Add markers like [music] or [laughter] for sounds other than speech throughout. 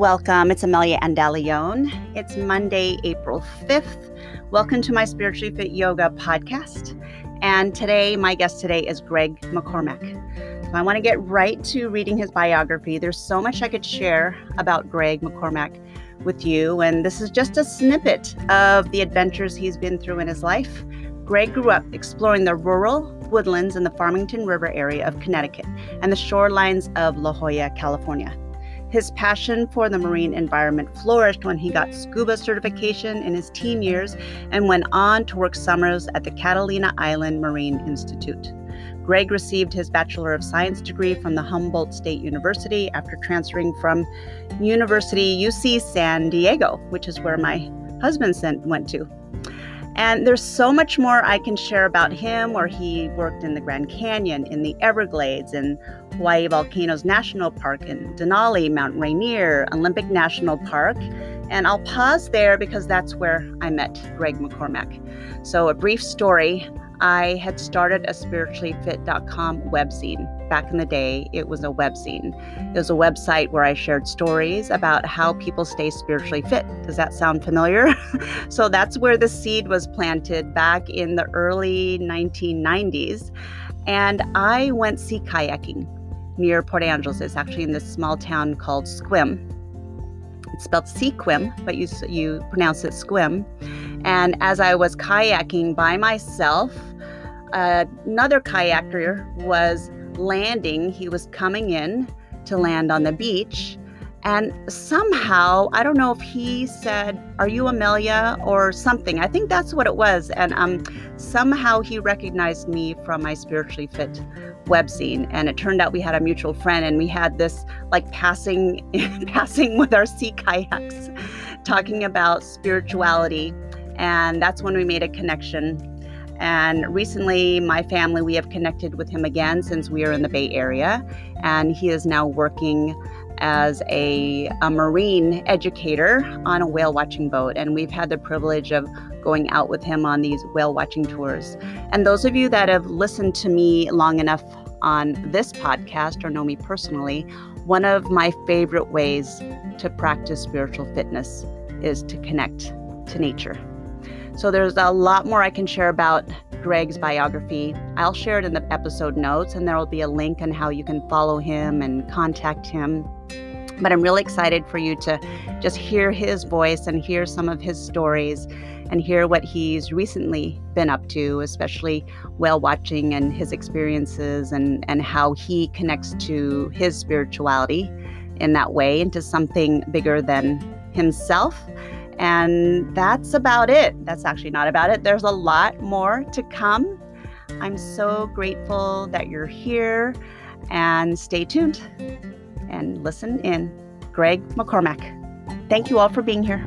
Welcome. It's Amelia Andalione. It's Monday, April 5th. Welcome to my Spiritually Fit Yoga podcast. And today, my guest today is Greg McCormack. So I want to get right to reading his biography. There's so much I could share about Greg McCormack with you, and this is just a snippet of the adventures he's been through in his life. Greg grew up exploring the rural woodlands in the Farmington River area of Connecticut and the shorelines of La Jolla, California. His passion for the marine environment flourished when he got scuba certification in his teen years and went on to work summers at the Catalina Island Marine Institute. Greg received his Bachelor of Science degree from the Humboldt State University after transferring from University UC San Diego, which is where my husband went to. And there's so much more I can share about him, where he worked in the Grand Canyon, in the Everglades, in Hawaii Volcanoes National Park, in Denali, Mount Rainier, Olympic National Park. And I'll pause there because that's where I met Greg McCormack. So, a brief story I had started a spirituallyfit.com webzine. Back in the day, it was a webzine. It was a website where I shared stories about how people stay spiritually fit. Does that sound familiar? [laughs] so that's where the seed was planted back in the early 1990s. And I went sea kayaking near Port Angeles. It's actually in this small town called Squim. It's spelled Sequim, but you, you pronounce it Squim. And as I was kayaking by myself, uh, another kayaker was landing. He was coming in to land on the beach. And somehow, I don't know if he said, Are you Amelia or something? I think that's what it was. And um, somehow he recognized me from my Spiritually Fit webzine. And it turned out we had a mutual friend and we had this like passing, [laughs] passing with our sea kayaks, talking about spirituality. And that's when we made a connection and recently, my family, we have connected with him again since we are in the Bay Area. And he is now working as a, a marine educator on a whale watching boat. And we've had the privilege of going out with him on these whale watching tours. And those of you that have listened to me long enough on this podcast or know me personally, one of my favorite ways to practice spiritual fitness is to connect to nature. So there's a lot more I can share about Greg's biography. I'll share it in the episode notes, and there will be a link on how you can follow him and contact him. But I'm really excited for you to just hear his voice and hear some of his stories and hear what he's recently been up to, especially whale watching and his experiences and, and how he connects to his spirituality in that way into something bigger than himself and that's about it. That's actually not about it. There's a lot more to come. I'm so grateful that you're here and stay tuned and listen in. Greg McCormack. Thank you all for being here.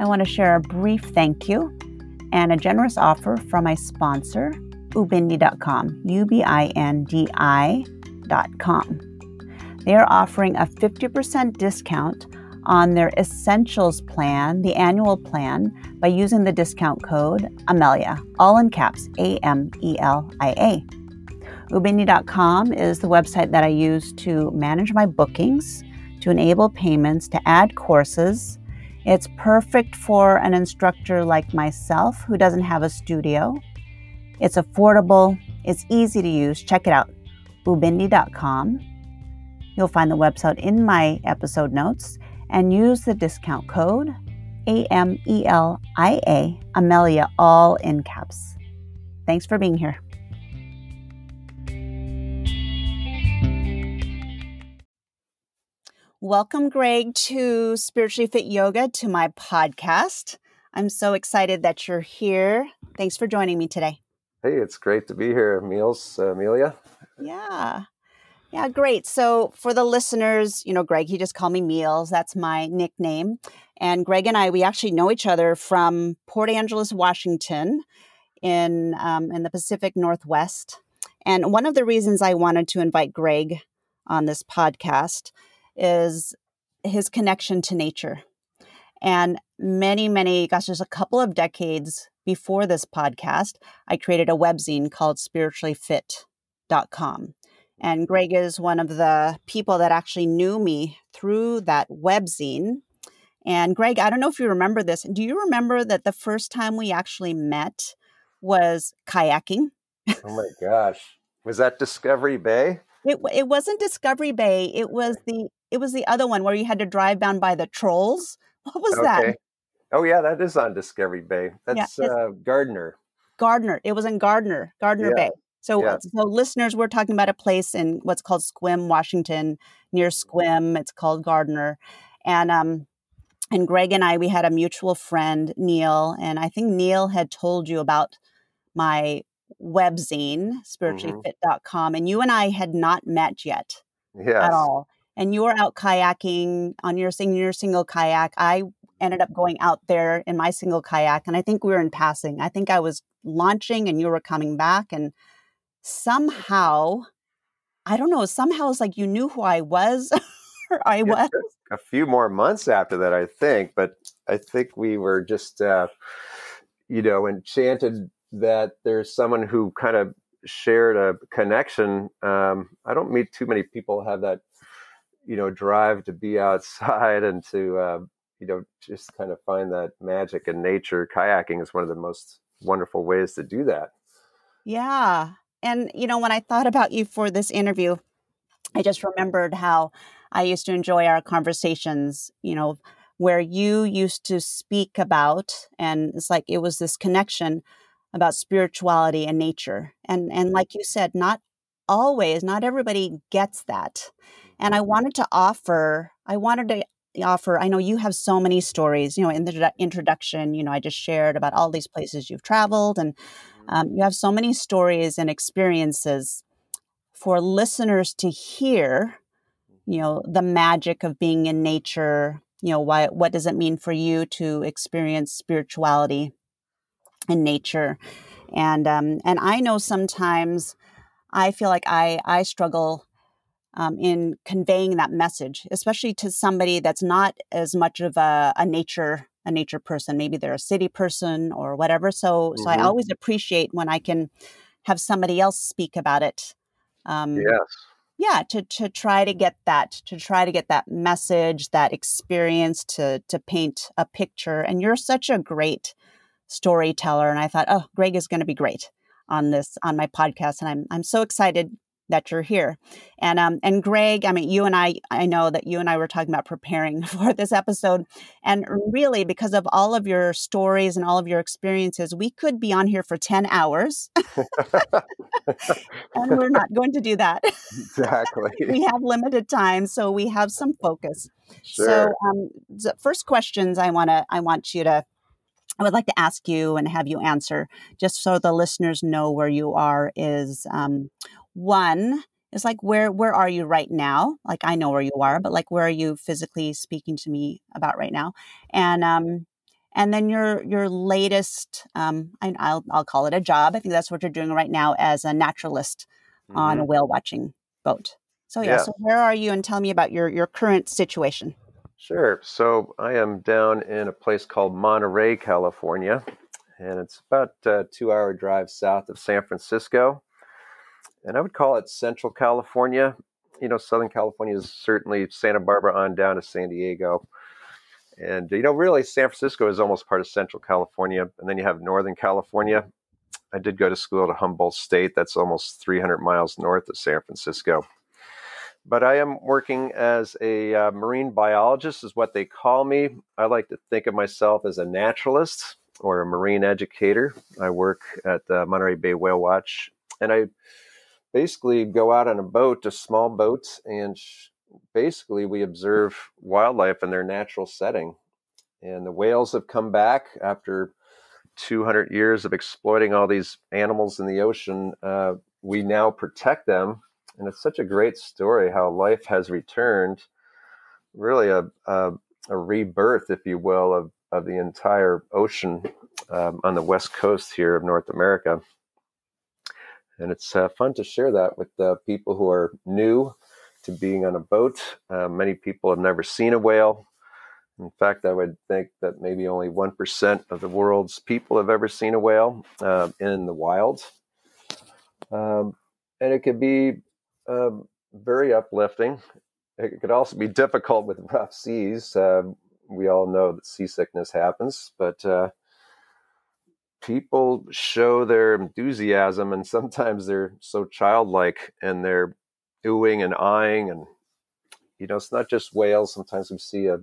I want to share a brief thank you and a generous offer from my sponsor, ubindi.com, U B I N D I.com. They are offering a 50% discount on their Essentials plan, the annual plan, by using the discount code AMELIA, all in caps, A M E L I A. Ubindi.com is the website that I use to manage my bookings, to enable payments, to add courses. It's perfect for an instructor like myself who doesn't have a studio it's affordable, it's easy to use. Check it out ubindi.com. You'll find the website in my episode notes and use the discount code A M E L I A, Amelia, all in caps. Thanks for being here. Welcome, Greg, to Spiritually Fit Yoga, to my podcast. I'm so excited that you're here. Thanks for joining me today. Hey, it's great to be here, Meals, uh, Amelia. Yeah. Yeah, great. So for the listeners, you know, Greg, he just called me Meals. That's my nickname. And Greg and I, we actually know each other from Port Angeles, Washington, in um, in the Pacific Northwest. And one of the reasons I wanted to invite Greg on this podcast is his connection to nature And many, many, gosh, just a couple of decades before this podcast, I created a webzine called spirituallyfit.com. And Greg is one of the people that actually knew me through that webzine. And Greg, I don't know if you remember this. Do you remember that the first time we actually met was kayaking? Oh my gosh. Was that Discovery Bay? It, it wasn't Discovery Bay. It was the it was the other one where you had to drive down by the trolls. What was okay. that? Oh yeah, that is on Discovery Bay. That's yeah, uh, Gardiner. Gardiner. It was in Gardiner, Gardiner yeah. Bay. So, yeah. so listeners, we're talking about a place in what's called Squim, Washington, near Squim. It's called Gardiner, and um, and Greg and I, we had a mutual friend, Neil, and I think Neil had told you about my webzine, spirituallyfit.com, and you and I had not met yet yes. at all. And you were out kayaking on your, your single kayak. I ended up going out there in my single kayak and I think we were in passing. I think I was launching and you were coming back and somehow I don't know, somehow it's like you knew who I was [laughs] I was a few more months after that I think, but I think we were just uh you know enchanted that there's someone who kind of shared a connection. Um I don't meet too many people have that you know drive to be outside and to uh, you know, just kind of find that magic in nature. Kayaking is one of the most wonderful ways to do that. Yeah. And, you know, when I thought about you for this interview, I just remembered how I used to enjoy our conversations, you know, where you used to speak about, and it's like it was this connection about spirituality and nature. And, and like you said, not always, not everybody gets that. And I wanted to offer, I wanted to offer i know you have so many stories you know in the introduction you know i just shared about all these places you've traveled and mm-hmm. um, you have so many stories and experiences for listeners to hear you know the magic of being in nature you know why what does it mean for you to experience spirituality in nature and um and i know sometimes i feel like i i struggle um, in conveying that message, especially to somebody that's not as much of a, a nature a nature person. Maybe they're a city person or whatever. So mm-hmm. so I mm-hmm. always appreciate when I can have somebody else speak about it. Um, yes. Yeah, to to try to get that, to try to get that message, that experience, to to paint a picture. And you're such a great storyteller. And I thought, oh, Greg is going to be great on this on my podcast, and I'm I'm so excited that you're here. And um and Greg, I mean you and I I know that you and I were talking about preparing [laughs] for this episode and really because of all of your stories and all of your experiences, we could be on here for 10 hours. [laughs] and we're not going to do that. [laughs] Exactly. we have limited time, so we have some focus. Sure. So um the first questions I want to I want you to I would like to ask you and have you answer, just so the listeners know where you are, is um, one is like where where are you right now? Like I know where you are, but like where are you physically speaking to me about right now? And um and then your your latest um I, will I'll call it a job. I think that's what you're doing right now as a naturalist mm-hmm. on a mm-hmm. whale watching boat. So yeah, yeah, so where are you and tell me about your your current situation. Sure. So I am down in a place called Monterey, California, and it's about a two hour drive south of San Francisco and I would call it Central California. You know, Southern California is certainly Santa Barbara on down to San Diego. And, you know, really, San Francisco is almost part of Central California. And then you have Northern California. I did go to school at Humboldt State. That's almost 300 miles north of San Francisco. But I am working as a uh, marine biologist, is what they call me. I like to think of myself as a naturalist or a marine educator. I work at the Monterey Bay Whale Watch, and I basically go out on a boat, a small boat, and basically we observe wildlife in their natural setting. And the whales have come back after 200 years of exploiting all these animals in the ocean. Uh, we now protect them. And it's such a great story how life has returned, really a, a, a rebirth, if you will, of, of the entire ocean um, on the west coast here of North America and it's uh, fun to share that with the people who are new to being on a boat. Uh, many people have never seen a whale, In fact, I would think that maybe only 1% of the world's people have ever seen a whale uh, in the wild. Um, and it could be um, very uplifting. It could also be difficult with rough seas. Uh, we all know that seasickness happens, but uh, people show their enthusiasm, and sometimes they're so childlike and they're oohing and eyeing. And, you know, it's not just whales. Sometimes we see a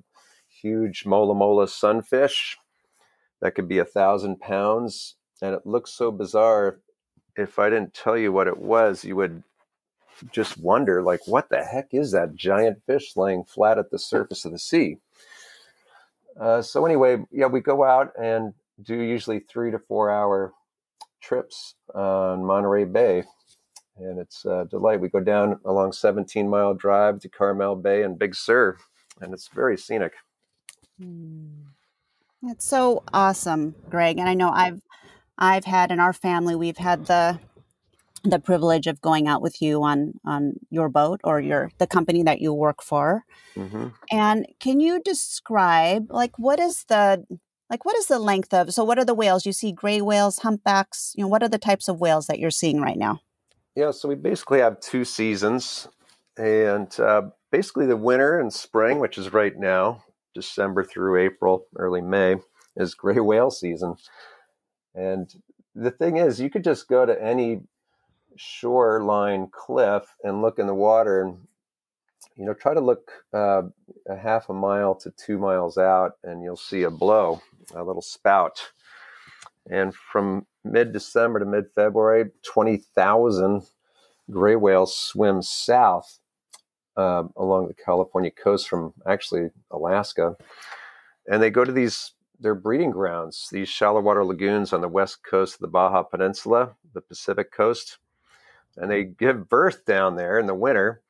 huge mola mola sunfish that could be a thousand pounds, and it looks so bizarre. If I didn't tell you what it was, you would just wonder, like, what the heck is that giant fish laying flat at the surface of the sea? Uh, so anyway, yeah, we go out and do usually three to four hour trips on Monterey Bay, and it's a delight. We go down along 17 mile drive to Carmel Bay and Big Sur, and it's very scenic. That's so awesome, Greg. And I know I've I've had in our family we've had the the privilege of going out with you on on your boat or your the company that you work for. hmm And can you describe like what is the like what is the length of so what are the whales? You see gray whales humpbacks you know what are the types of whales that you're seeing right now? Yeah, so we basically have two seasons, and uh, basically the winter and spring, which is right now, December through April, early May, is gray whale season. And the thing is, you could just go to any shoreline cliff and look in the water and you know try to look uh, a half a mile to two miles out and you'll see a blow a little spout. And from mid-december to mid-february 20000 gray whales swim south uh, along the california coast from actually alaska. And they go to these their breeding grounds these shallow water lagoons on the west coast of the baja peninsula the pacific coast. And they give birth down there in the winter,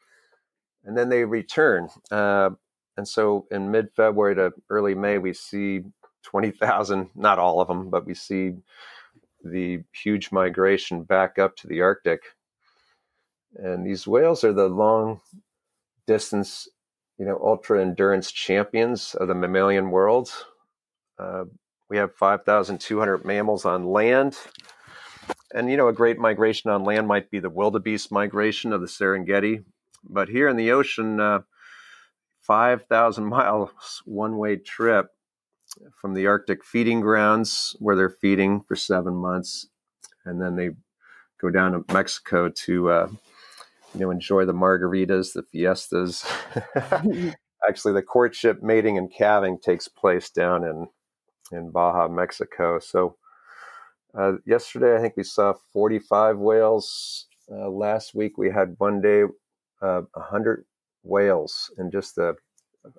and then they return. Uh, and so in mid February to early May, we see 20,000, not all of them, but we see the huge migration back up to the Arctic. And these whales are the long distance, you know, ultra endurance champions of the mammalian world. Uh, we have 5,200 mammals on land and you know, a great migration on land might be the wildebeest migration of the Serengeti, but here in the ocean, uh, five thousand miles one-way trip from the Arctic feeding grounds where they're feeding for seven months, and then they go down to Mexico to uh, you know enjoy the margaritas, the fiestas. [laughs] [laughs] Actually, the courtship, mating, and calving takes place down in in Baja, Mexico. So uh, yesterday, I think we saw 45 whales. Uh, last week, we had one day uh, 100 whales in just a,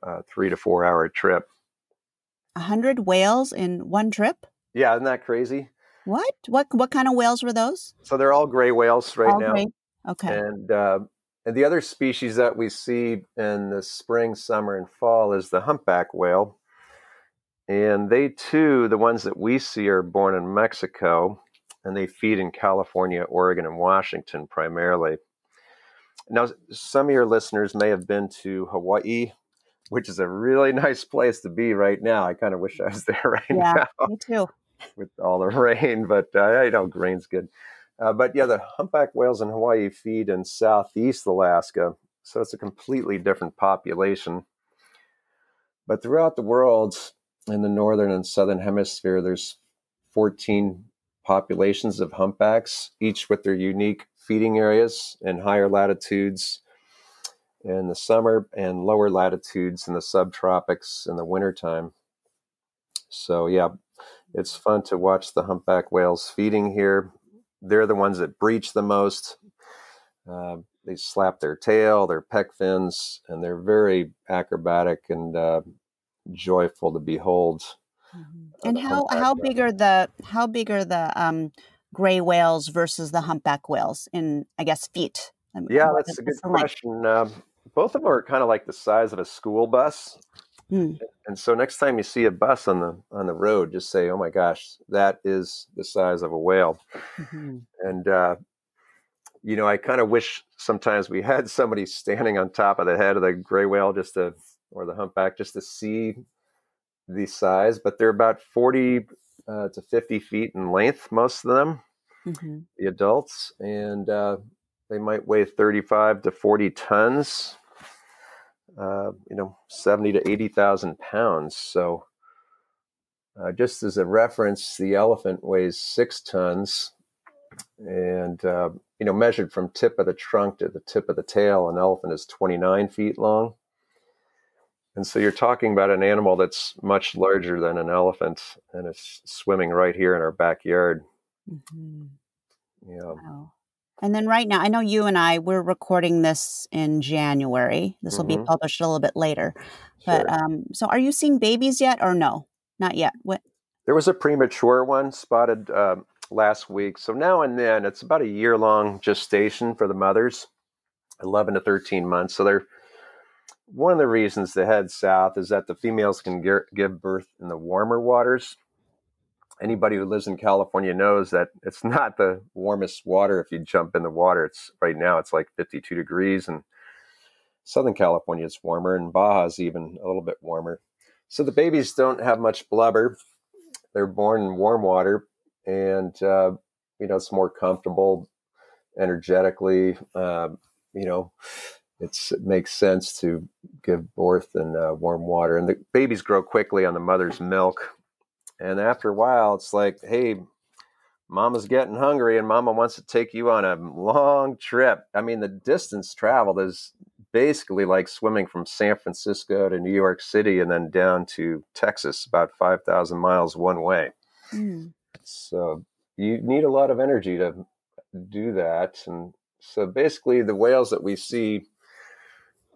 a three to four hour trip. A hundred whales in one trip Yeah, isn't that crazy? what what what kind of whales were those So they're all gray whales right all now. gray okay And uh, and the other species that we see in the spring, summer, and fall is the humpback whale. And they too, the ones that we see, are born in Mexico, and they feed in California, Oregon, and Washington primarily. Now, some of your listeners may have been to Hawaii, which is a really [laughs] nice place to be right now. I kind of wish I was [laughs] there right Yeah. now Yeah, me too [laughs] with all the rain, but uh, I know rain's good. Uh, but yeah, the humpback whales in Hawaii feed in southeast Alaska, so it's a completely different population. But throughout the world, in the northern and southern hemisphere, there's 14 populations of humpbacks, each with their unique feeding areas in higher latitudes in the summer and lower latitudes in the subtropics in the wintertime. So, yeah, it's fun to watch the humpback whales feeding here. They're the ones that breach the most. Uh, they slap their tail, their pec fins, and they're very acrobatic and uh, joyful to behold. Mhm. Uh, and how how whale. big are the how big are the um gray whales versus the humpback whales in I guess feet? Yeah, that's a good what's the length? question. Um, both of them are kind of like the size of a school bus. Hmm. And so next time you see a bus on the on the road, just say, "Oh my gosh, that is the size of a whale." Mhm. And uh, you know, I kind of wish sometimes we had [laughs] somebody standing on top of the head of the gray whale just to, or the humpback, just to see the size, but they're about 40 uh, to 50 feet in length, most of them, mm-hmm. the adults, and uh, they might weigh 35 to 40 tons, uh, you know, 70 to 80,000 pounds. So, uh, just as a reference, the elephant weighs six tons, and uh, you know, measured from tip of the trunk to the tip of the tail, an elephant is 29 feet long. And so you're talking about an animal that's much larger than an elephant, and it's swimming right here in our backyard. Mm-hmm. Yeah. Wow. And then right now, I know you and I we're recording this in January. This will mm-hmm. be published a little bit later. But sure. um, so, are you seeing babies yet, or no? Not yet. What? There was a premature one spotted uh, last week. So now and then, it's about a year long gestation for the mothers, eleven to thirteen months. So they're one of the reasons to head south is that the females can ge- give birth in the warmer waters. Anybody who lives in California knows that it's not the warmest water if you jump in the water. It's right now it's like 52 degrees and Southern California is warmer and Baja is even a little bit warmer. So the babies don't have much blubber. They're born in warm water and uh, you know it's more comfortable energetically uh, you know it's, it makes sense to give birth in uh, warm water. And the babies grow quickly on the mother's milk. And after a while, it's like, hey, mama's getting hungry and mama wants to take you on a long trip. I mean, the distance traveled is basically like swimming from San Francisco to New York City and then down to Texas, about 5,000 miles one way. Mm. So you need a lot of energy to do that. And so basically, the whales that we see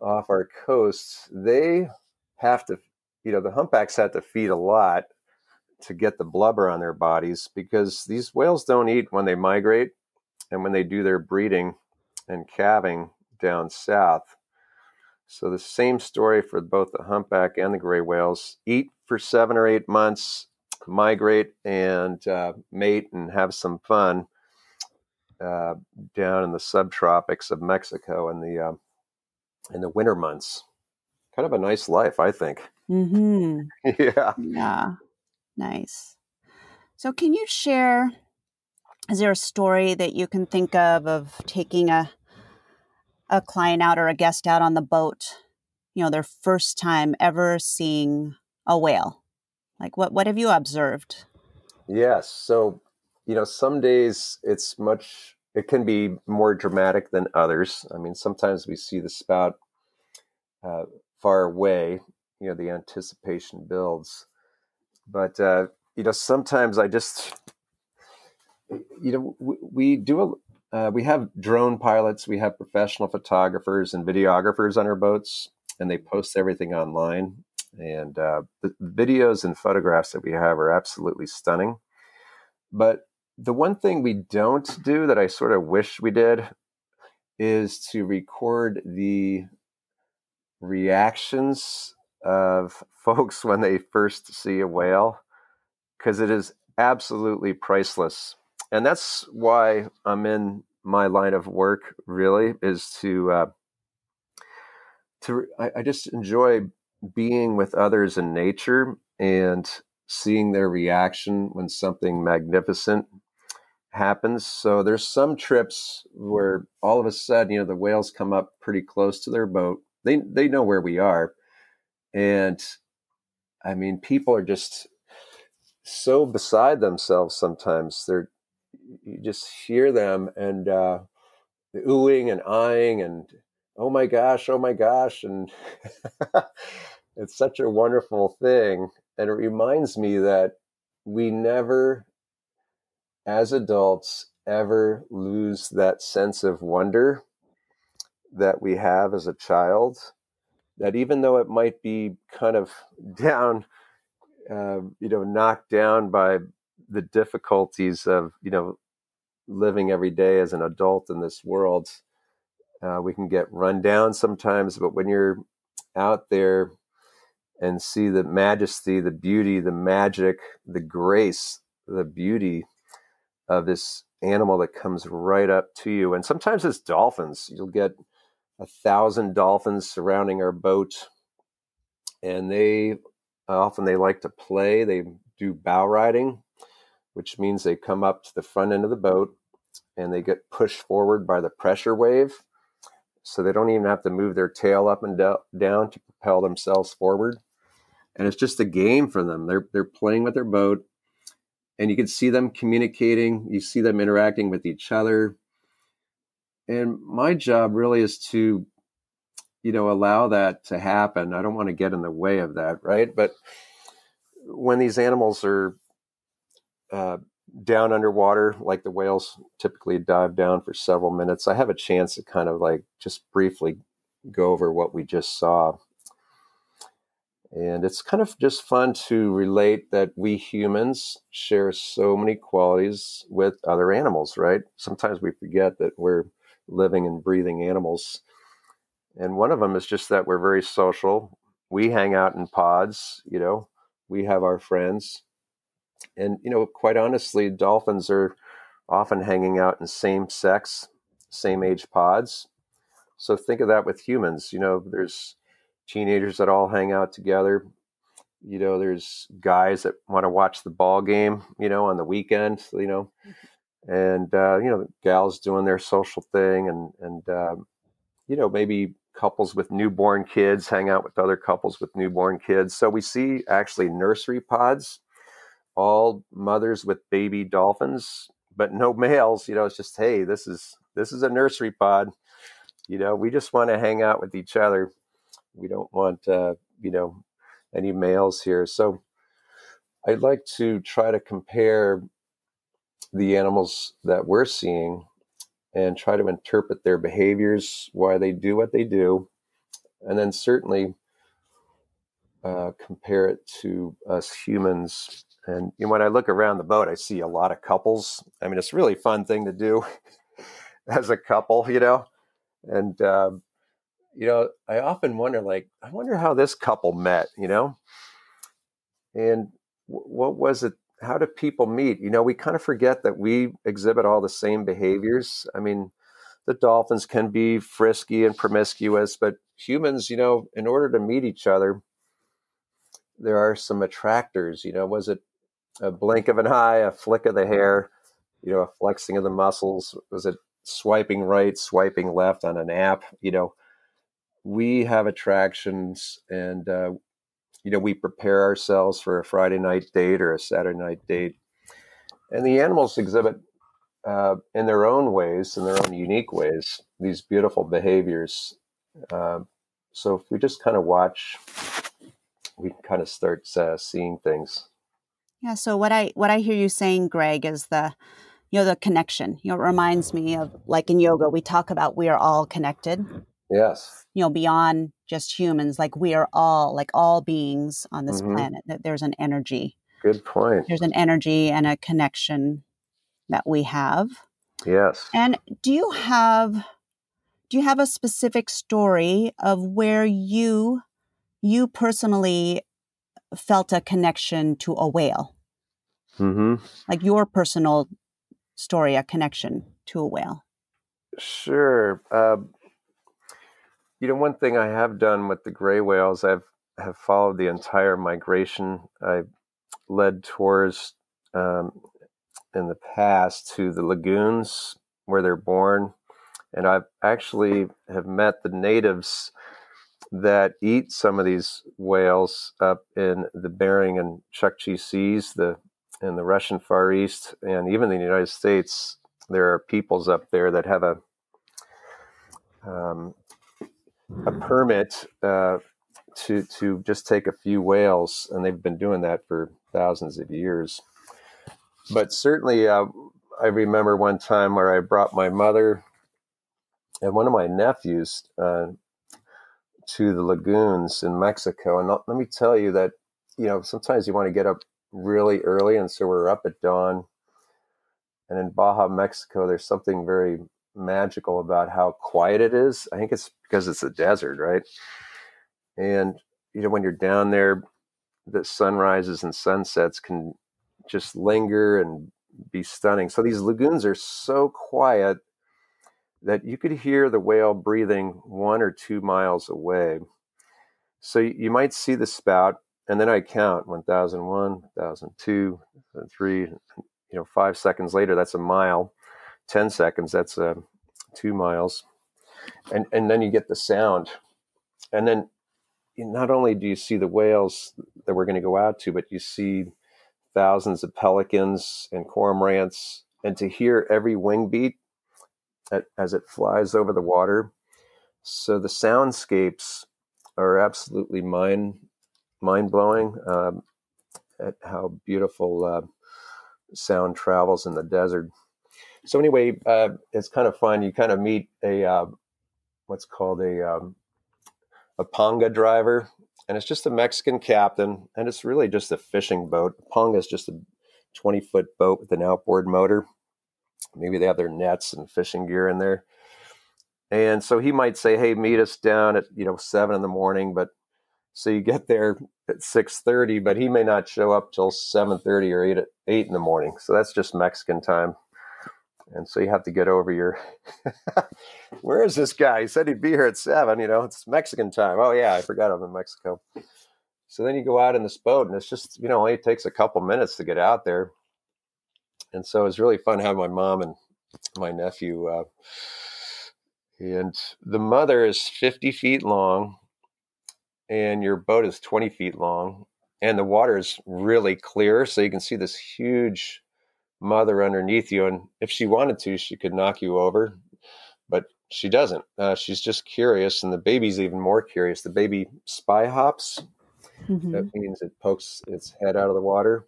off our coasts, they have to, you know, the humpbacks have to feed a lot to get the blubber on their bodies because these whales don't eat when they migrate and when they do their breeding and calving down south. So the same story for both the humpback and the gray whales. Eat for seven or eight months, migrate and uh, mate and have some fun uh, down in the subtropics of Mexico and the uh, in the winter months. Kind of a nice life, I think. Mm-hmm. [laughs] yeah. Yeah. Nice. So, can you share? Is there a story that you can think of of taking a a client out or a guest out on the boat? You know, their first time ever seeing a whale. Like, what what have you observed? Yes. So, you know, some days it's much it can be more dramatic than others. I mean, sometimes we see the spout uh, far away. You know, the anticipation builds, but uh, you know, sometimes I just, [laughs] you know, we, we do a. Uh, we have drone pilots, we have professional photographers and videographers on our boats, and they post everything online. And uh, the videos and photographs that we have are absolutely stunning. But the one thing we don't do that I sort of wish we did is to record the reactions of [laughs] folks when they first see a whale because it is absolutely priceless. And that's why I'm in my line of work really is to uh, to I, I just enjoy being with others in nature and seeing their reaction when something magnificent happens. So there's some trips where all of a sudden, you know, the whales come up pretty close to their boat. They they know where we are, and I mean, people are just so beside themselves sometimes. They're you just hear them and uh, the oohing and eyeing and oh my gosh, oh my gosh, and [laughs] it's such a wonderful thing. And it reminds me that we never as adults ever lose that sense of wonder that we have as a child that even though it might be kind of [laughs] down uh, you know knocked down by the difficulties of you know living every day as an adult in this world uh, we can get run down sometimes but when you're out there and see the majesty the beauty the magic the grace the beauty of this animal that comes right up to you. And sometimes it's dolphins. You'll get a thousand dolphins surrounding our boat, and they often they like to play. They do bow riding, which means they come up to the front end of the boat and they get pushed forward by the pressure wave. So they don't even have to move their tail up and do- down to propel themselves forward. And it's just a game for them. They're, they're playing with their boat and you can see them communicating. You see them interacting with each other. And my job really is to, you know, allow that to happen. I don't want to get in the way of that, right? But when these animals are uh, down underwater, like the whales typically dive down for several minutes, I have a chance to kind of like just briefly go over what we just saw. And it's kind of just fun to relate that we humans share so many qualities with other animals, right? Sometimes we forget that we're living and breathing animals. And one of them is just that we're very social. We hang out in pods, you know, we have our friends. And, you know, quite honestly, dolphins are often hanging out in same sex, same age pods. So think of that with humans. You know, there's teenagers that all hang out together. You know, there's guys that want to watch the ball game, you know, on the weekend, you know, mm-hmm. And, uh, you know, gals doing their social thing and, and, um, you know, maybe couples with newborn kids hang out with other couples with newborn kids. So we see actually nursery pods, all mothers with baby dolphins, but no males. You know, it's just hey, this is this is a nursery pod. You know, we just want to hang out with each other. We don't want uh, you know any males here. So I'd like to try to compare the animals that we're seeing and try to interpret their behaviors, why they do what they do, and then certainly uh, compare it to us humans. And you know, when I look around the boat, I see a lot of couples. I mean, it's a really fun thing to do [laughs] as a couple, you know. And uh, you know, I often wonder, like, I wonder how this couple met, you know, and w- what was it how do people meet? You know, we kind of forget that we exhibit all the same behaviors. I mean, the dolphins can be frisky and promiscuous, but humans, you know, in order to meet each other, there are some attractors. You know, was it a blink of an eye, a flick of the hair, you know, a flexing of the muscles? Was it swiping right, swiping left on an app? You know, we have attractions and uh, you know, we prepare ourselves for a Friday night date or a Saturday night date. And the animals exhibit uh, in their own ways, in their own unique ways, these beautiful behaviors. Uh, so if we just kind of watch, we kind of start uh, seeing things. Yeah. So what I what I hear you saying, Greg, is the you know the connection. You know, it reminds me of like in yoga, we talk about we are all connected. Yes. You know, beyond just humans, like we are all, like all beings on this mm-hmm. planet, that there's an energy. Good point. There's an energy and a connection that we have. Yes. And do you have do you have a specific story of where you you personally felt a connection to a whale? Mm-hmm. Like your personal story, a connection to a whale. Sure. Uh, you know, one thing I have done with the gray whales, I've have followed the entire migration. I led tours um, in the past to the lagoons where they're born, and I've actually have met the natives that eat some of these whales up in the Bering and Chukchi seas, the in the Russian Far East, and even in the United States. There are peoples up there that have a um, a permit uh, to to just take a few whales, and they've been doing that for thousands of years. But certainly, uh, I remember one time where I brought my mother and one of my nephews uh, to the lagoons in Mexico, and let me tell you that you know sometimes you want to get up really early, and so we're up at dawn. And in Baja, Mexico, there's something very magical about how quiet it is. I think it's because it's a desert, right? And you know, when you're down there, the sunrises and sunsets can just linger and be stunning. So these lagoons are so quiet that you could hear the whale breathing one or two miles away. So you might see the spout and then I count 1001, 1002, 1003, you know, five seconds later, that's a mile. 10 seconds, that's uh, two miles. And, and then you get the sound. And then not only do you see the whales that we're going to go out to, but you see thousands of pelicans and cormorants. And to hear every wing beat as it flies over the water. So the soundscapes are absolutely mind mind blowing um, at how beautiful uh, sound travels in the desert. So anyway, uh, it's kind of fun. You kind of meet a uh, what's called a um, a panga driver, and it's just a Mexican captain, and it's really just a fishing boat. Panga is just a twenty foot boat with an outboard motor. Maybe they have their nets and fishing gear in there. And so he might say, "Hey, meet us down at you know seven in the morning," but so you get there at six thirty, but he may not show up till seven thirty or eight at eight in the morning. So that's just Mexican time. And so you have to get over your. [laughs] Where is this guy? He said he'd be here at seven. You know, it's Mexican time. Oh yeah, I forgot I'm in Mexico. So then you go out in this boat, and it's just you know, only takes a couple minutes to get out there. And so it's really fun having my mom and my nephew. Uh, and the mother is 50 feet long and your boat is 20 feet long and the water is really clear so you can see this huge mother underneath you and if she wanted to she could knock you over but she doesn't uh, she's just curious and the baby's even more curious the baby spy hops mm-hmm. that means it pokes its head out of the water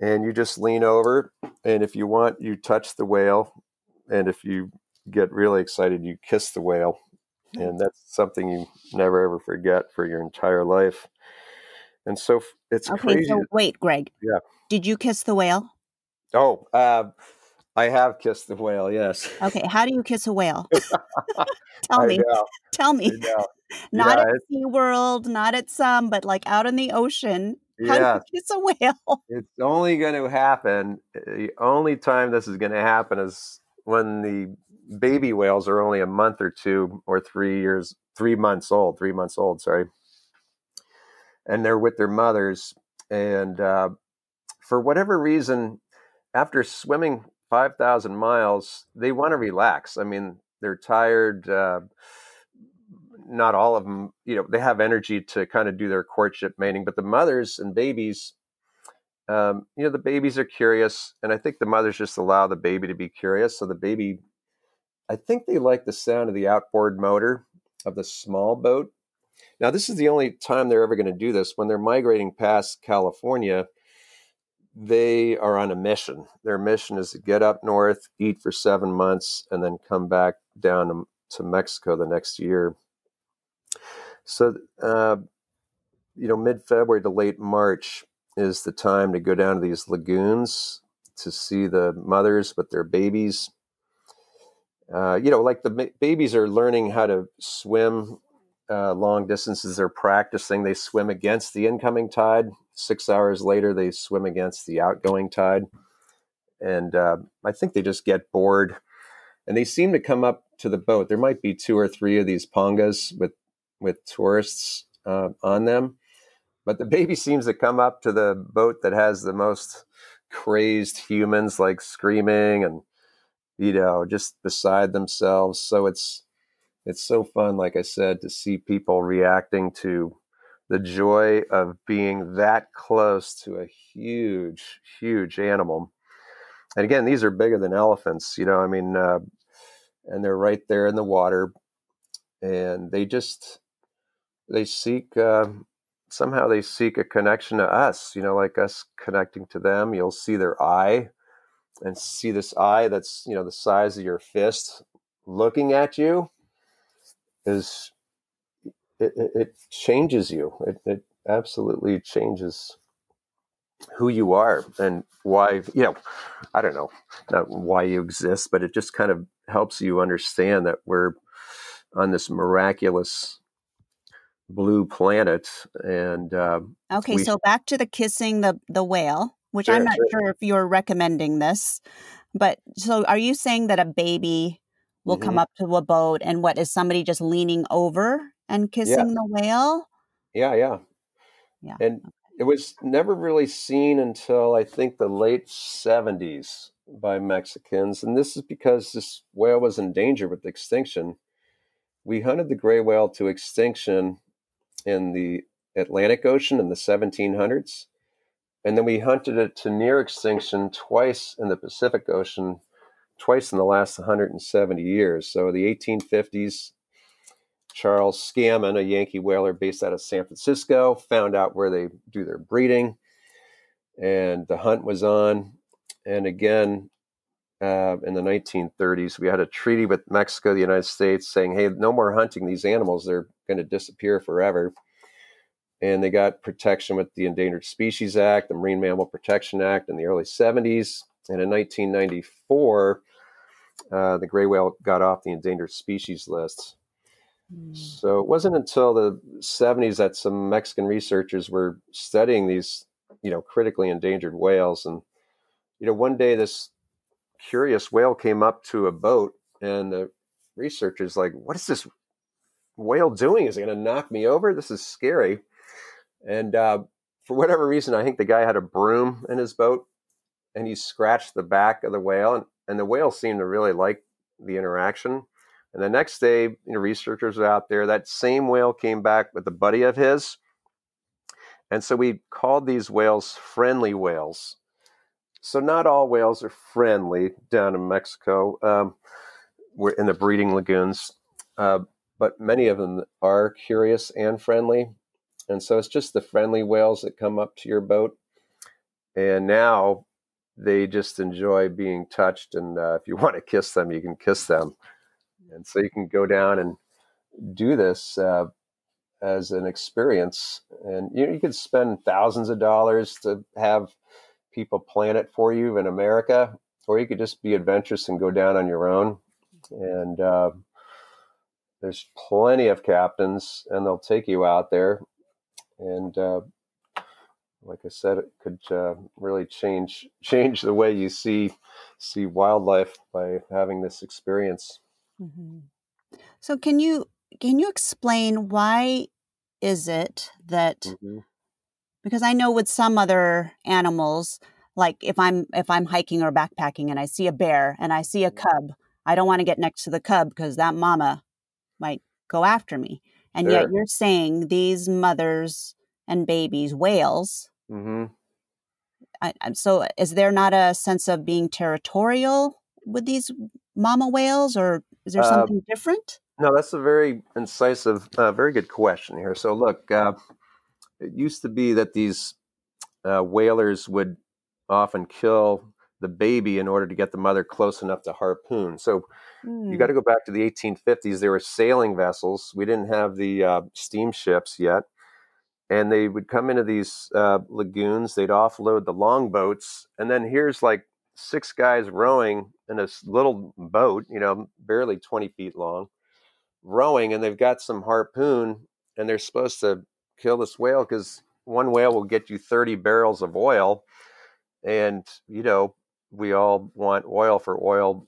and you just lean over and if you want you touch the whale and if you get really excited, you kiss the whale. And that's something you never ever forget for your entire life. And so it's okay, crazy. So wait, Greg. Yeah. Did you kiss the whale? Oh, uh, I have kissed the whale. Yes. Okay. How do you kiss a whale? [laughs] [laughs] Tell me. Tell me. Not yeah, at SeaWorld, not at some, but like out in the ocean. How yeah. do you kiss a whale? It's only going to happen. The only time this is going to happen is when the baby whales are only a month or two or three years, three months old, three months old, sorry. And they're with their mothers. And uh, for whatever reason, after swimming 5,000 miles, they want to relax. I mean, they're tired. Uh, not all of them, you know, they have energy to kind of do their courtship mating, but the mothers and babies, um, you know, the babies are curious. And I think the mothers just allow the baby to be curious. So the baby I think they like the sound of the outboard motor of the small boat. Now, this is the only time they're ever going to do this. When they're migrating past California, they are on a mission. Their mission is to get up north, eat for seven months, and then come back down to, Mexico the next year. So, uh, you know, mid February to late March is the time to go down to these lagoons to see the mothers with their babies uh, you know, like the babies are learning how to swim uh, long distances. They're practicing. They swim against the incoming tide. Six hours later, they swim against the outgoing tide. And uh, I think they just get bored. And they seem to come up to the boat. There might be two or three of these pongas with with tourists uh, on them, but the [laughs] baby seems to come up to the boat that has the most crazed humans, like screaming and you know, just beside themselves. So it's it's so fun, like I said, to see people reacting to the joy of being that close to a huge, huge animal. And again, these are bigger than elephants, you know. I mean, uh, and they're right there in the water, and they just they seek uh, somehow they seek a connection to us, you know, like us connecting to them. You'll see their eye and see this eye that's you know the size of your fist looking at you is it, it, it changes you it, it absolutely changes who you are and why you know i don't know not why you exist but it just kind of helps you understand that we're on this miraculous blue planet and uh, okay we, so back to the kissing the the whale which sure, I'm not sure. sure if you're recommending this. But so are you saying that a baby will mm-hmm. come up to a boat and what is somebody just leaning over and kissing yeah. the whale? Yeah, yeah. Yeah. And it was never really seen until I think the late 70s by Mexicans. And this is because this whale was in danger with extinction. We hunted the gray whale to extinction in the Atlantic Ocean in the 1700s. And then we hunted it to near extinction twice in the Pacific Ocean, twice in the last 170 years. So the 1850s, Charles Scammon, a Yankee whaler based out of San Francisco, found out where they do their breeding, and the hunt was on. And again, uh, in the 1930s, we had a treaty with Mexico, the United States, saying, "Hey, no more hunting these animals; they're going to disappear forever." And they got protection with the Endangered Species Act, the Marine Mammal Protection Act, in the early 70s. And in 1994, uh, the gray whale got off the endangered species list. Mm. So it wasn't until the 70s that some Mexican researchers were studying these, you know, critically endangered whales. And, you know, one day this curious whale came up to a boat and the researchers like, what is this whale doing? Is it going to knock me over? This is scary. And uh, for whatever reason, I think the guy had a broom in his boat and he scratched the back of the whale. And, and the whale seemed to really like the interaction. And the next day, you know, researchers were out there. That same whale came back with a buddy of his. And so we called these whales friendly whales. So not all whales are friendly down in Mexico. Um, we're in the breeding lagoons, uh, but many of them are curious and friendly. And so it's just the friendly whales that come up to your boat. And now they just enjoy being touched. And uh, if you [laughs] want to kiss them, you can kiss them. And so you can go down and do this uh, as an experience. And you, know, you could spend thousands of dollars to have people plan it for you in America, or you could just be adventurous and go down on your own. And uh, there's plenty of captains, and they'll take you out there. And uh, like I said, it could uh, really change [laughs] change the way you see see wildlife by having this experience. Mm-hmm. So can you can you explain why is it that mm-hmm. because I know with some other animals like if I'm if I'm hiking or backpacking and I see a bear and I see a mm-hmm. cub, I don't want to get next to the cub because that mama might go after me. And sure. yet you're saying these mothers and babies, whales. Mm-hmm. I, so is there not a sense of being territorial with these mama whales or is there uh, something uh, different? No, that's a very incisive, uh, very good question here. So, look, uh, it used to be that these uh, whalers would often kill the baby in order to get the mother close enough to harpoon. So, mm. you got to go back to the 1850s. There were sailing vessels. We didn't have the uh, steamships yet. And they would come into these uh, lagoons, they'd offload the longboats, and then here's like six guys rowing in this little boat, you know, barely 20 feet long, rowing, and they've got some harpoon, and they're supposed to kill this whale because one whale will get you 30 barrels of oil. And, you know, we all want oil for oil,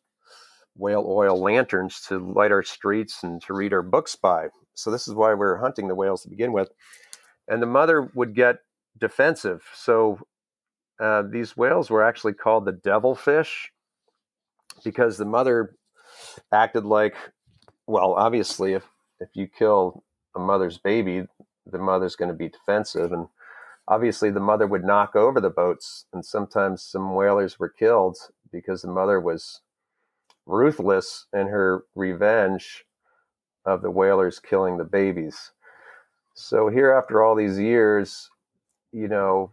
whale oil lanterns to light our streets and to read our books by. So this is why we're hunting the whales to begin with. And the mother would get defensive. So uh, these whales were actually called the devilfish because the mother acted like, well, obviously, if if you kill a mother's baby, the mother's going to be defensive, and obviously the mother would knock over the boats, and sometimes some whalers were killed because the mother was ruthless in her revenge of the whalers killing the babies. So here, after all these years, you know,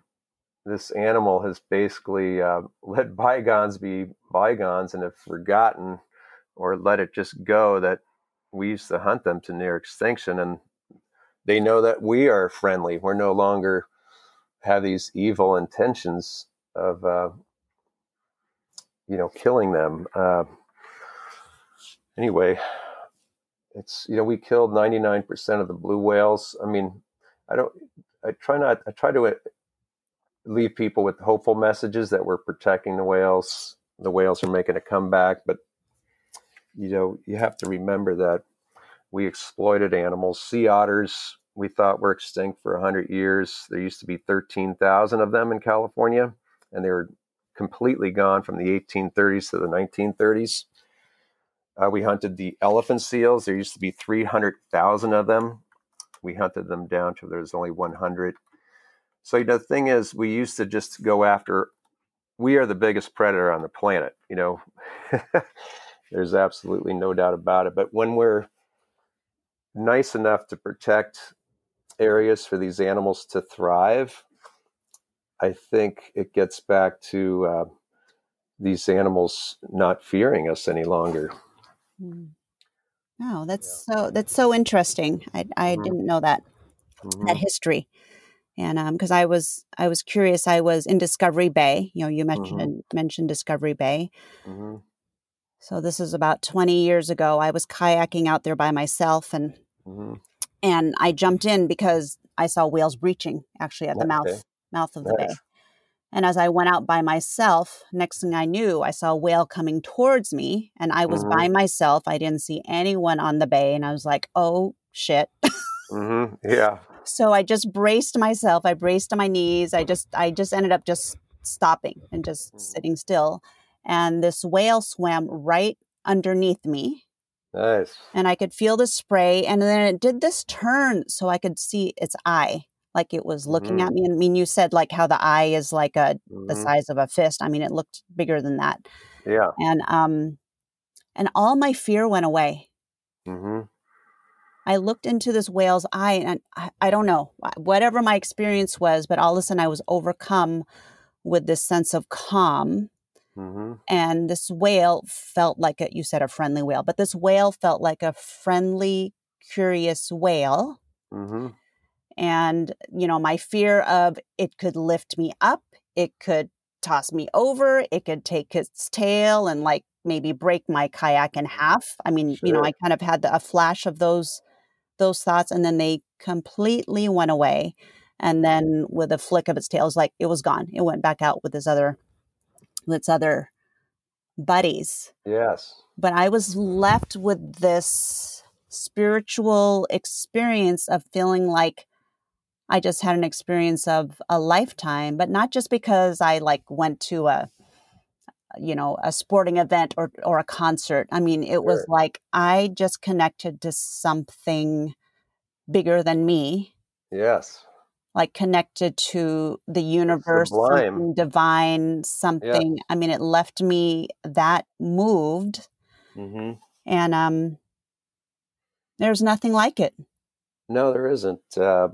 this animal has basically uh, [laughs] let bygones be bygones and have forgotten or let it just go that we used to hunt them to near extinction. And they know that we are friendly. We're no longer have these evil intentions of uh, you know killing them. Uh, anyway it's you know we killed 99% of the blue whales. I mean i don't i try not i try to leave people with hopeful messages that we're protecting the whales. The whales are making a comeback, but you know you have to remember that we exploited animals. Sea otters we thought were extinct for 100 years. There used to be 13,000 of them in California, and they were completely gone from the 1830s to the 1930s. Uh, we hunted the elephant seals. There used to be 300,000 of them. We hunted them down to there's only 100. So you know, the thing is, we used to just go after. We are the biggest predator on the planet. You know, [laughs] there's absolutely no doubt about it. But when we're nice enough to protect areas for these animals to thrive, I think it gets back to uh, these animals not fearing us any longer. Mm. Oh, that's yeah. so that's so interesting. I I mm-hmm. didn't know that mm-hmm. that history, and um, because I was I was curious. I was in Discovery Bay. You know, you mentioned mm-hmm. mentioned Discovery Bay. Mm-hmm. So this is about twenty years ago. I was kayaking out there by myself, and mm-hmm. and I jumped in because I saw whales breaching actually at the okay. mouth mouth of the nice. bay. And as I went out by myself, next thing I knew, I saw a whale coming towards me, and I was mm-hmm. by myself. I didn't see anyone on the bay, and I was like, "Oh shit!" mm-hmm. Yeah. So I just braced myself. I braced my knees. I just, I just ended up just stopping and just mm-hmm. sitting still, and this whale swam right underneath me. Nice. And I could feel the spray, and then it did this turn, so I could see its eye like it was looking mm-hmm. at me. And I mean, you said like how the eye is like a mm-hmm. the size of a fist. I mean, it looked bigger than that. Yeah. And um, and all my fear went away. Mm-hmm. I looked into this whale's eye, and I, I don't know whatever my experience was, but all of a sudden I was overcome with this sense of calm. Mm-hmm. And this whale felt like a, you said a friendly whale, but this whale felt like a friendly, curious whale. Mm-hmm and you know my fear of it could lift me up it could toss me over it could take its tail and like maybe break my kayak in half i mean sure. you know i kind of had a flash of those those thoughts and then they completely went away and then with a flick of its tail it was like it was gone. It went back out with its other with its other buddies. Yes. But i was left with this spiritual experience of feeling like I just had an experience of a lifetime, but not just because I like went to a you know a sporting event or or a concert. I mean, it sure. was like I just connected to something bigger than me. Yes. Like connected to the universe, something divine, something. I mean, it left me that moved, mm-hmm. and um, there's nothing like it. No, there isn't. Uh,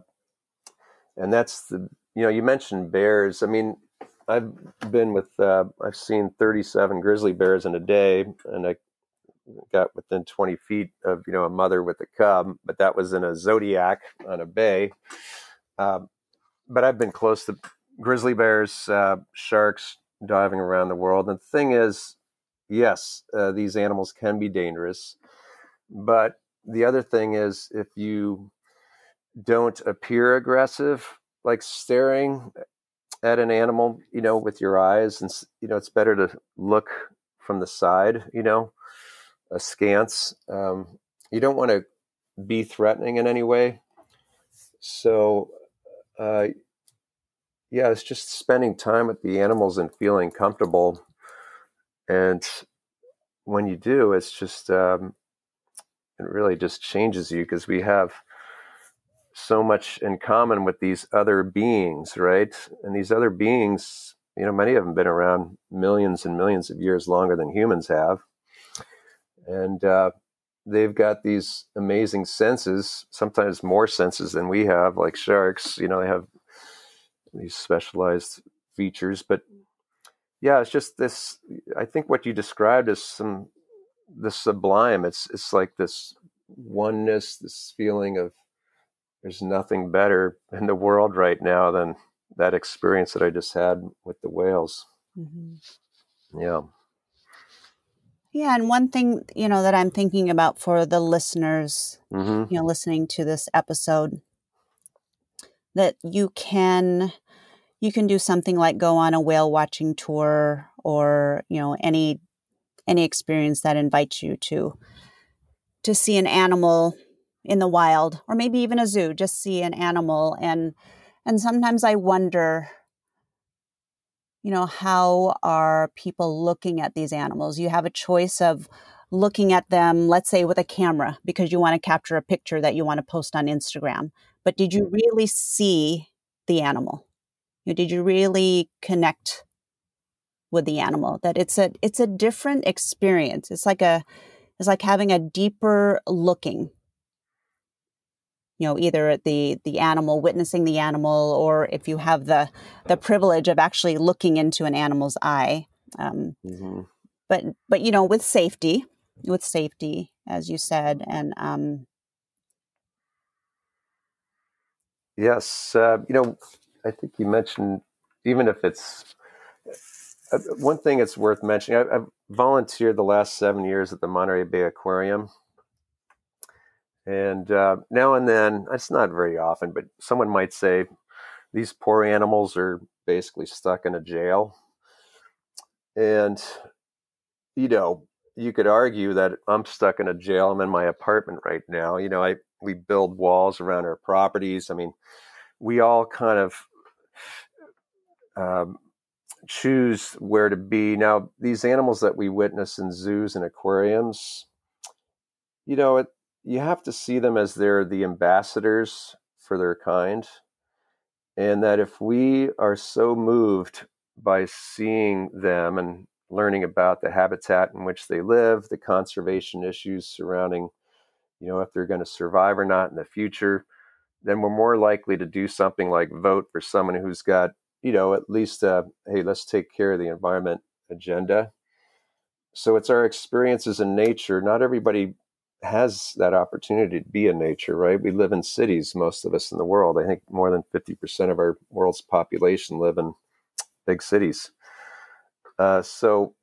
and that's the you know you mentioned bears. I mean, I've been with uh, I've seen 37 grizzly bears in a day, and I got within 20 feet of you know a mother with a cub, but that was in a zodiac on a bay. Um, but I've been close to grizzly bears, uh, sharks diving around the world. And the thing is, yes, uh, these animals can be dangerous, but the other thing is if you don't appear aggressive, like staring at an animal, you know, with your eyes. And, you know, it's better to look from the side, you know, askance. Um, you don't want to be threatening in any way. So, uh, yeah, it's just spending time with the animals and feeling comfortable. And when you do, it's just, um, it really just changes you because we have so much in common with these other beings, right? And these other beings, you know, many of them been around millions and millions of years longer than humans have. And uh, they've got these amazing senses, sometimes more senses than we have, like sharks. You know, they have these specialized features. But yeah, it's just this. I think what you described is some the sublime. It's it's like this oneness, this feeling of there's nothing better in the world right now than that experience that I just had with the whales. Mm-hmm. Yeah. Yeah, and one thing you know that I'm thinking about for the listeners, mm-hmm. you know, listening to this episode, that you can you can do something like go on a whale watching tour or you know any any experience that invites you to to see an animal in the wild or maybe even a zoo just see an animal. And and sometimes i wonder you know how are people looking at these animals? You have a choice of looking at them let's say with a camera because you want to capture a picture that you want to post on instagram. But did you really see the animal? You know, did you really connect with the animal? That it's a it's a different experience. It's like a it's like having a deeper looking you know either the the animal witnessing the animal or if you have the the privilege of actually looking into an animal's eye um, mm-hmm. but but you know with safety with safety as you said and um, yes uh, you know i think you mentioned even if it's uh, one thing it's worth mentioning I, i've volunteered the last seven years at the monterey bay aquarium and uh, now and then, it's not very often, but someone might say, these poor animals are basically stuck in a jail. And, you know, you could argue that I'm stuck in a jail. I'm in my apartment right now. You know, I we build walls around our properties. I mean, we all kind of um, choose where to be. Now, these animals that we witness in zoos and aquariums, you know, it, you have to see them as they're the ambassadors for their kind. And that if we are so moved by seeing them and learning about the habitat in which they live, the conservation issues surrounding, you know, if they're going to survive or not in the future, then we're more likely to do something like vote for someone who's got, you know, at least a, hey, let's take care of the environment agenda. So it's our experiences in nature. Not everybody has that opportunity to be in nature, right? We live in cities, most of us in the world. I think more than 50% of our world's population live in big cities. Uh, so,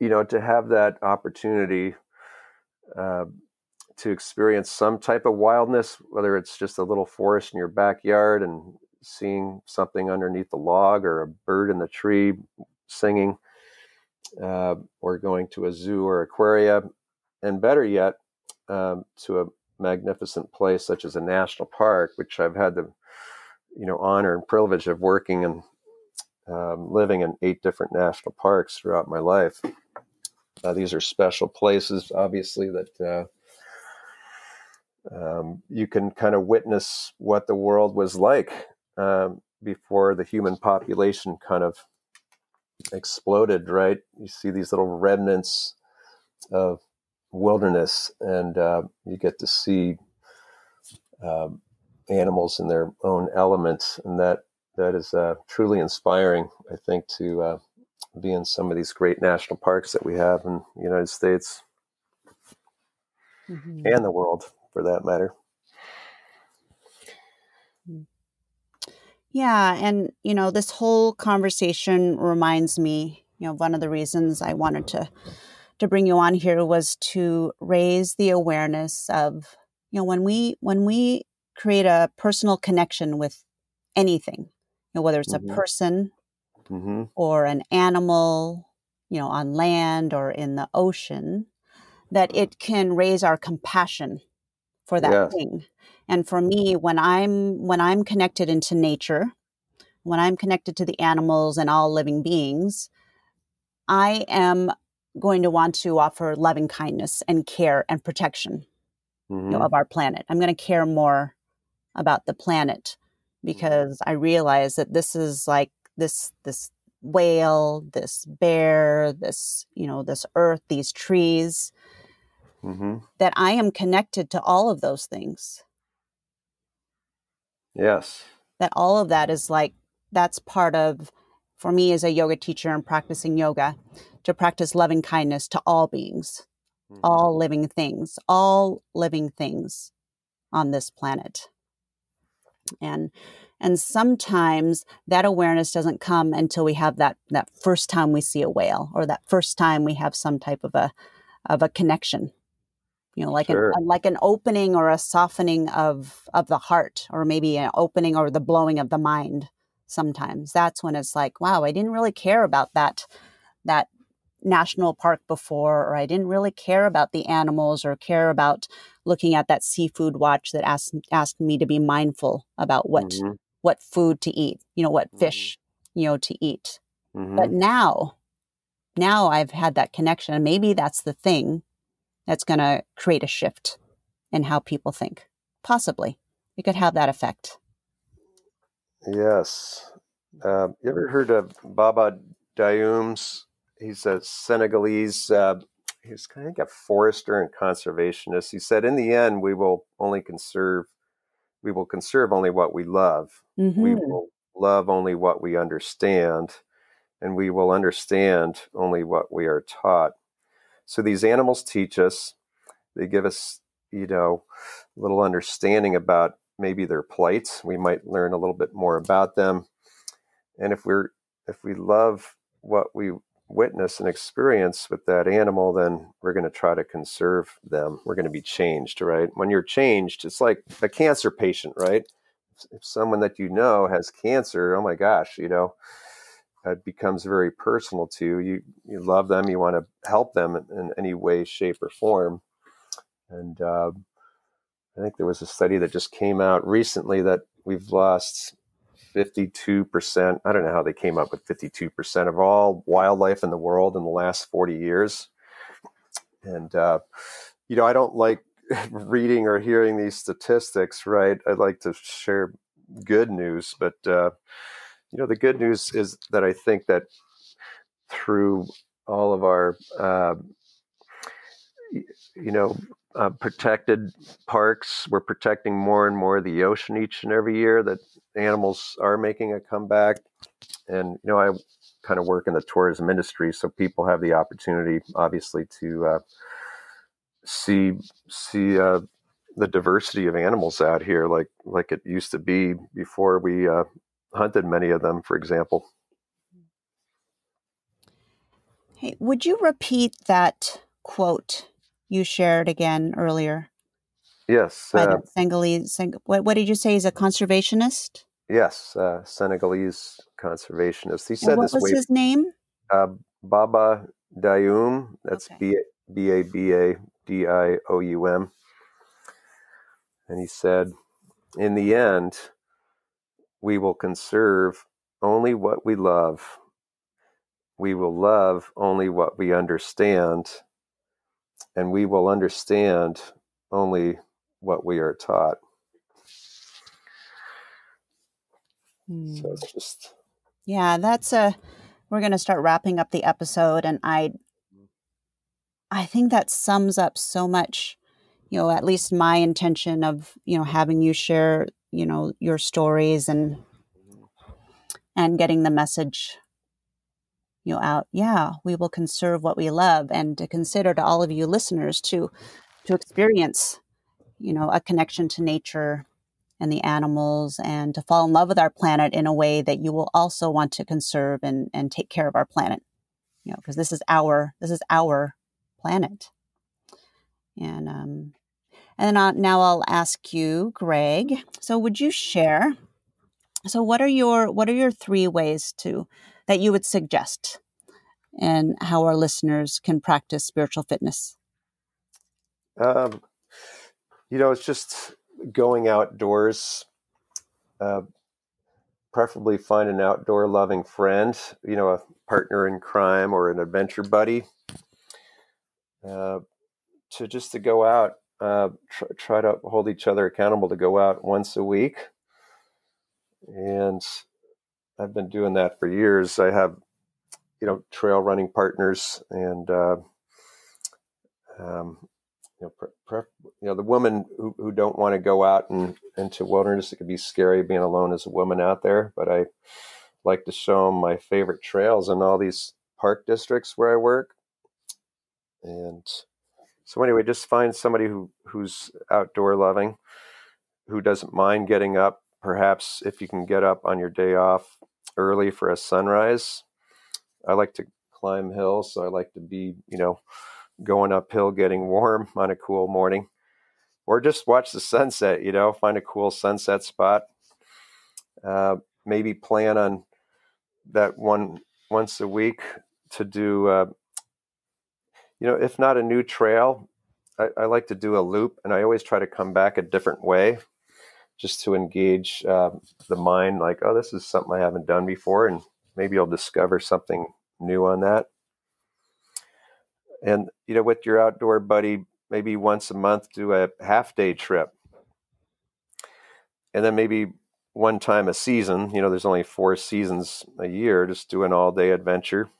you know, to have that opportunity uh, to experience some type of wildness, whether it's just a little forest in your backyard and seeing something underneath the log or a bird in the tree singing, uh, or going to a zoo or aquaria, and better yet, um, to a magnificent place such as a national park, which I've had the you know honor and privilege of working and um, living in eight different national parks throughout my life. Uh, these are special places, obviously, that uh, um, you can kind of witness what the world was like um, before the human population kind of exploded, right? You see these little remnants of wilderness, and uh, you get to see um, animals in their own elements, and that that is uh, truly inspiring. I think to uh, be in some of these great national parks that we have in the United States mm-hmm. and the world, for that matter. Yeah, and you know, this whole conversation reminds me, you know, one of the reasons I wanted to to bring you on here was to raise the awareness of you know when we when we create a personal connection with anything you know whether it's mm-hmm. a person mm-hmm. or an animal you know on land or in the ocean that it can raise our compassion for that yeah. thing and for me when i'm when i'm connected into nature when i'm connected to the animals and all living beings i am going to want to offer loving kindness and care and protection mm-hmm. you know, mm-hmm. of our planet. I'm going to care more about the planet mm-hmm. because I realize that this is like this this whale, this bear, this you know this earth, these trees. Mm-hmm. That I am connected to all of those things. Yes. That all of that is like that's part of for me as a yoga teacher and practicing yoga to practice loving kindness to all beings, mm-hmm. all living things, all living things on this planet. And and sometimes that awareness doesn't come until we have that that first time we see a whale or that first time we have some type of a of a connection you know like sure. an like an opening or a softening of of the heart or maybe an opening or the blowing of the mind sometimes that's when it's like wow i didn't really care about that that national park before, or I didn't really care about the animals or care about looking at that seafood watch that asked asked me to be mindful about what mm-hmm. what food to eat, you know, what mm-hmm. fish, you know, to eat. Mm-hmm. But now, now I've had that connection, and maybe that's the thing that's going to create a shift in how people think. Possibly, it could have that effect. Yes. Uh, you ever heard of Baba Dioum's? He's a Senegalese. Uh, he's kind of a forester and conservationist. He said, "In the end, we will only conserve. We will conserve only what we love. Mm-hmm. We will love only what we understand, and we will understand only what we are taught." So these animals teach us. They give us, you know, a little understanding about maybe their plight. We might learn a little bit more about them. And if we're if we love what we witness and experience with that animal, then we're going to try to conserve them. We're going to be changed, right? When you're changed, it's like a cancer patient, right? If someone that you know has cancer, oh my gosh, you know, it becomes very personal to you. You, you love them, you want to help them in, in any way, shape, or form. And uh, I think there was a study that just came out recently that we've lost 52%. I don't know how they came up with 52% of all wildlife in the world in the last 40 years. And, uh, you know, I don't like [laughs] reading or hearing these statistics, right? I'd like to share good news, but, uh, you know, the good news is that I think that through all of our, uh, you know, uh, protected parks. We're protecting more and more of the ocean each and every year. That animals are making a comeback, and you know I kind of work in the tourism industry, so people have the opportunity, obviously, to uh, see see uh, the diversity of animals out here, like like it used to be before we uh, hunted many of them, for example. Hey, would you repeat that quote you shared again earlier. Yes. By uh, the Senegalese, what, what did you say? He's a conservationist? Yes, uh, Senegalese conservationist. He said what this was way, his name? Uh, Baba Dioum. That's okay. B A B A D I O U M. And he said, in the end, we will conserve only what we love. We will love only what we understand and we will understand only what we are taught. Hmm. So it's just yeah, that's a we're going to start wrapping up the episode and I I think that sums up so much, you know, at least my intention of, you know, having you share, you know, your stories and and getting the message you know out yeah we will conserve what we love and to consider to all of you listeners to to experience you know a connection to nature and the animals and to fall in love with our planet in a way that you will also want to conserve and and take care of our planet you know because this is our this is our planet. And um and then now I'll ask you Greg so would you share so what are your what are your three ways to that you would suggest and how our listeners can practice spiritual fitness? Um, you know, it's just going outdoors. Uh, preferably find an outdoor loving friend, you know, a partner in crime or an adventure buddy. Uh, to just to go out, uh, tr- try to hold each other accountable to go out once a week. And I've been doing that for years. I have, you know, trail running partners, and uh, um, you know, pre- pre- you know, the women who, who don't want to go out and into wilderness. It can be scary being alone as a woman out there, but I like to show them my favorite trails in all these park districts where I work, and so anyway, just find somebody who who's outdoor loving, who doesn't mind getting up. Perhaps if you can get up on your day off early for a sunrise. I like to climb hills, so I like to be, you know, going uphill, getting warm [laughs] on a cool morning, or just watch the sunset. You know, find a cool sunset spot. Uh, maybe plan on that one once a week to do uh, you know, if not a new trail, I, I, like to do a loop, and I always try to come back a different way, just to engage uh, the mind. Like, oh, this is something I haven't done before, and maybe i'll discover something new on that. And you know, with your outdoor buddy, maybe once a month do a half day trip, and then maybe one time a season. You know, there's only four seasons a year. Just do an all day adventure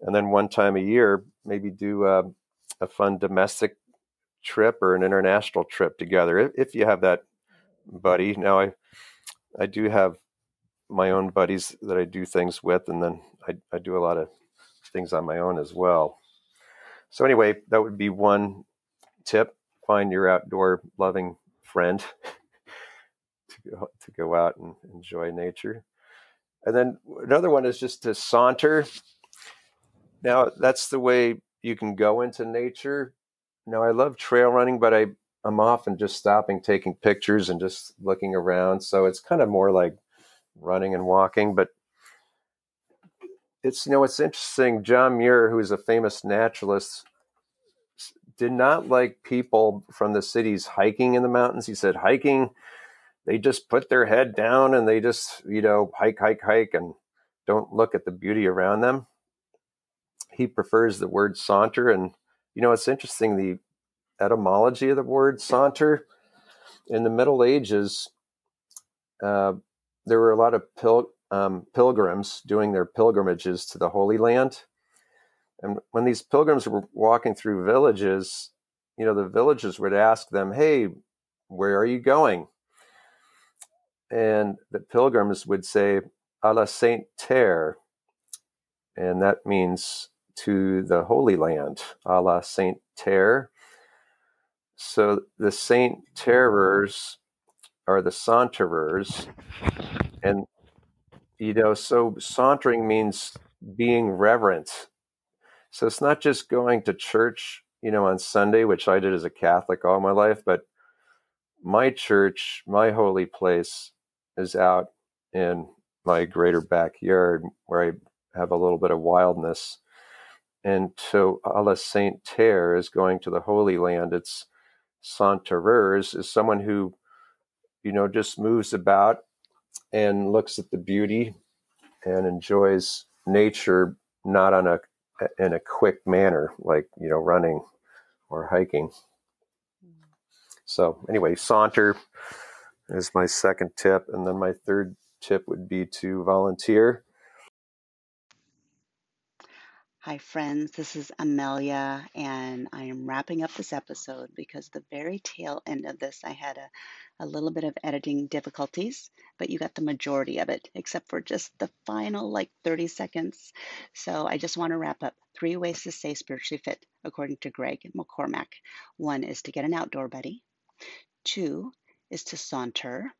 and then one time a year, maybe do a, a fun domestic trip or an international trip together if, if you have that buddy. Now, I I do have my own buddies that I do things with, and then I, I do a lot of things on my own as well. So anyway, that would be one tip: find your outdoor loving friend [laughs] to go, to go out and enjoy nature. And then another one is just to saunter now that's the way you can go into nature. Now I love trail running, but I I'm often just stopping, taking pictures, and just looking around. So it's kind of more like running and walking. But it's you know it's interesting. John Muir, who is a famous naturalist, did not like people from the cities hiking in the mountains. He said hiking, they just put their head down and they just you know hike, hike, hike, and don't look at the beauty around them he prefers the word saunter. And, you know, it's interesting the etymology of the word saunter. In the Middle Ages, uh, there were a lot of pil- um, pilgrims doing their pilgrimages to the Holy Land. And when these pilgrims were walking through villages, you know, the villagers would ask them, Hey, where are you going? And the pilgrims would say, A la Saint Terre. And that means to the Holy Land, a la Saint Terre. So the Saint Terrors are the saunterers. And, you know, so sauntering means being reverent. So it's not just going to church, you know, on Sunday, which I did as a Catholic all my life, but my church, my holy place is out in my greater backyard where I have a little bit of wildness. And so a la Saint Terre is going to the Holy Land. It's Saunterers is someone who, you know, just moves about and looks at the beauty and enjoys nature, not on a in a quick manner, like you know, running or hiking. So anyway, saunter is my second tip, and then my third tip would be to volunteer. Hi, friends. This is Amelia, and I am wrapping up this episode because the very tail end of this, I had a, a little bit of editing difficulties, but you got the majority of it, except for just the final like 30 seconds. So I just want to wrap up three ways to stay spiritually fit, according to Greg McCormack. One is to get an outdoor buddy, two is to saunter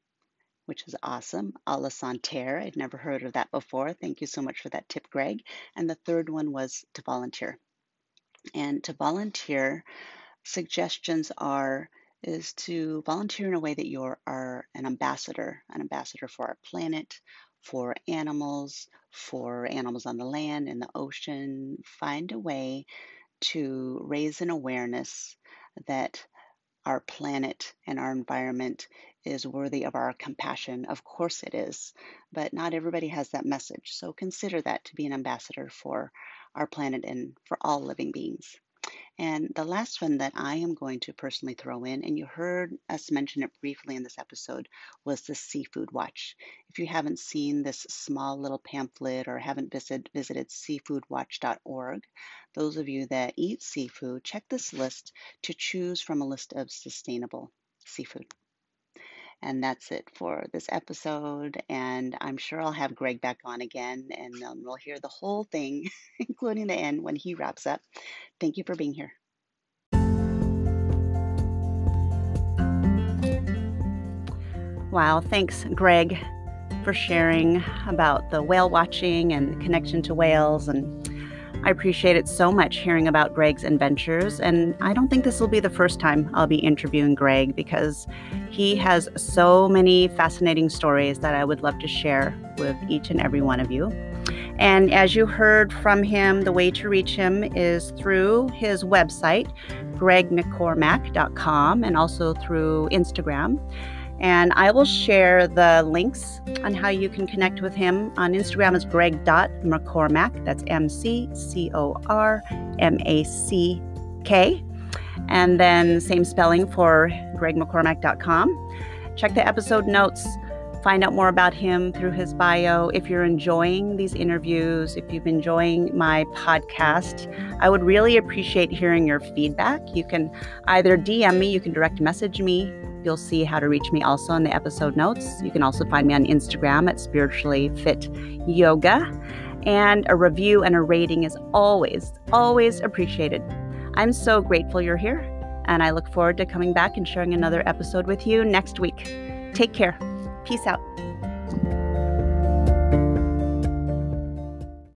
which is awesome. A la Saint Terre. I'd never heard of that before. Thank you so much for that tip, Greg. And the third one was to volunteer. And to volunteer, suggestions are is to volunteer in a way that you are an ambassador, an ambassador for our planet, for animals, for animals on the land, in the ocean. Find a way to raise an awareness that our planet and our environment is worthy of our compassion. Of course it is, but not everybody has that message. So consider that to be an ambassador for our planet and for all living beings. And the last one that I am going to personally throw in, and you heard us mention it briefly in this episode, was the Seafood Watch. If you haven't seen this small little pamphlet or haven't visit, visited seafoodwatch.org, those of you that eat seafood, check this list to choose from a list of sustainable seafood. And that's it for this episode. And I'm sure I'll have Greg back on again and um, we'll hear the whole thing, [laughs] including the end when he wraps up. Thank you for being here. Wow, thanks, Greg, for sharing about the whale watching and the connection to whales and I appreciate it so much hearing about Greg's adventures, and I don't think this will be the first time I'll be interviewing Greg because he has so many fascinating stories that I would love to share with each and every one of you. And as you heard from him, the way to reach him is through his website, gregmccormack.com, and also through Instagram. And I will share the links on how you can connect with him. On Instagram is greg.mccormack. That's M C C O R M A C K. And then same spelling for gregmccormack.com. Check the episode notes. Find out more about him through his bio. If you're enjoying these interviews, if you've been enjoying my podcast, I would really appreciate hearing your feedback. You can either DM me, you can direct message me. You'll see how to reach me also in the episode notes. You can also find me on Instagram at Spiritually Fit Yoga. And a review and a rating is always, always appreciated. I'm so grateful you're here, and I look forward to coming back and sharing another episode with you next week. Take care. Peace out.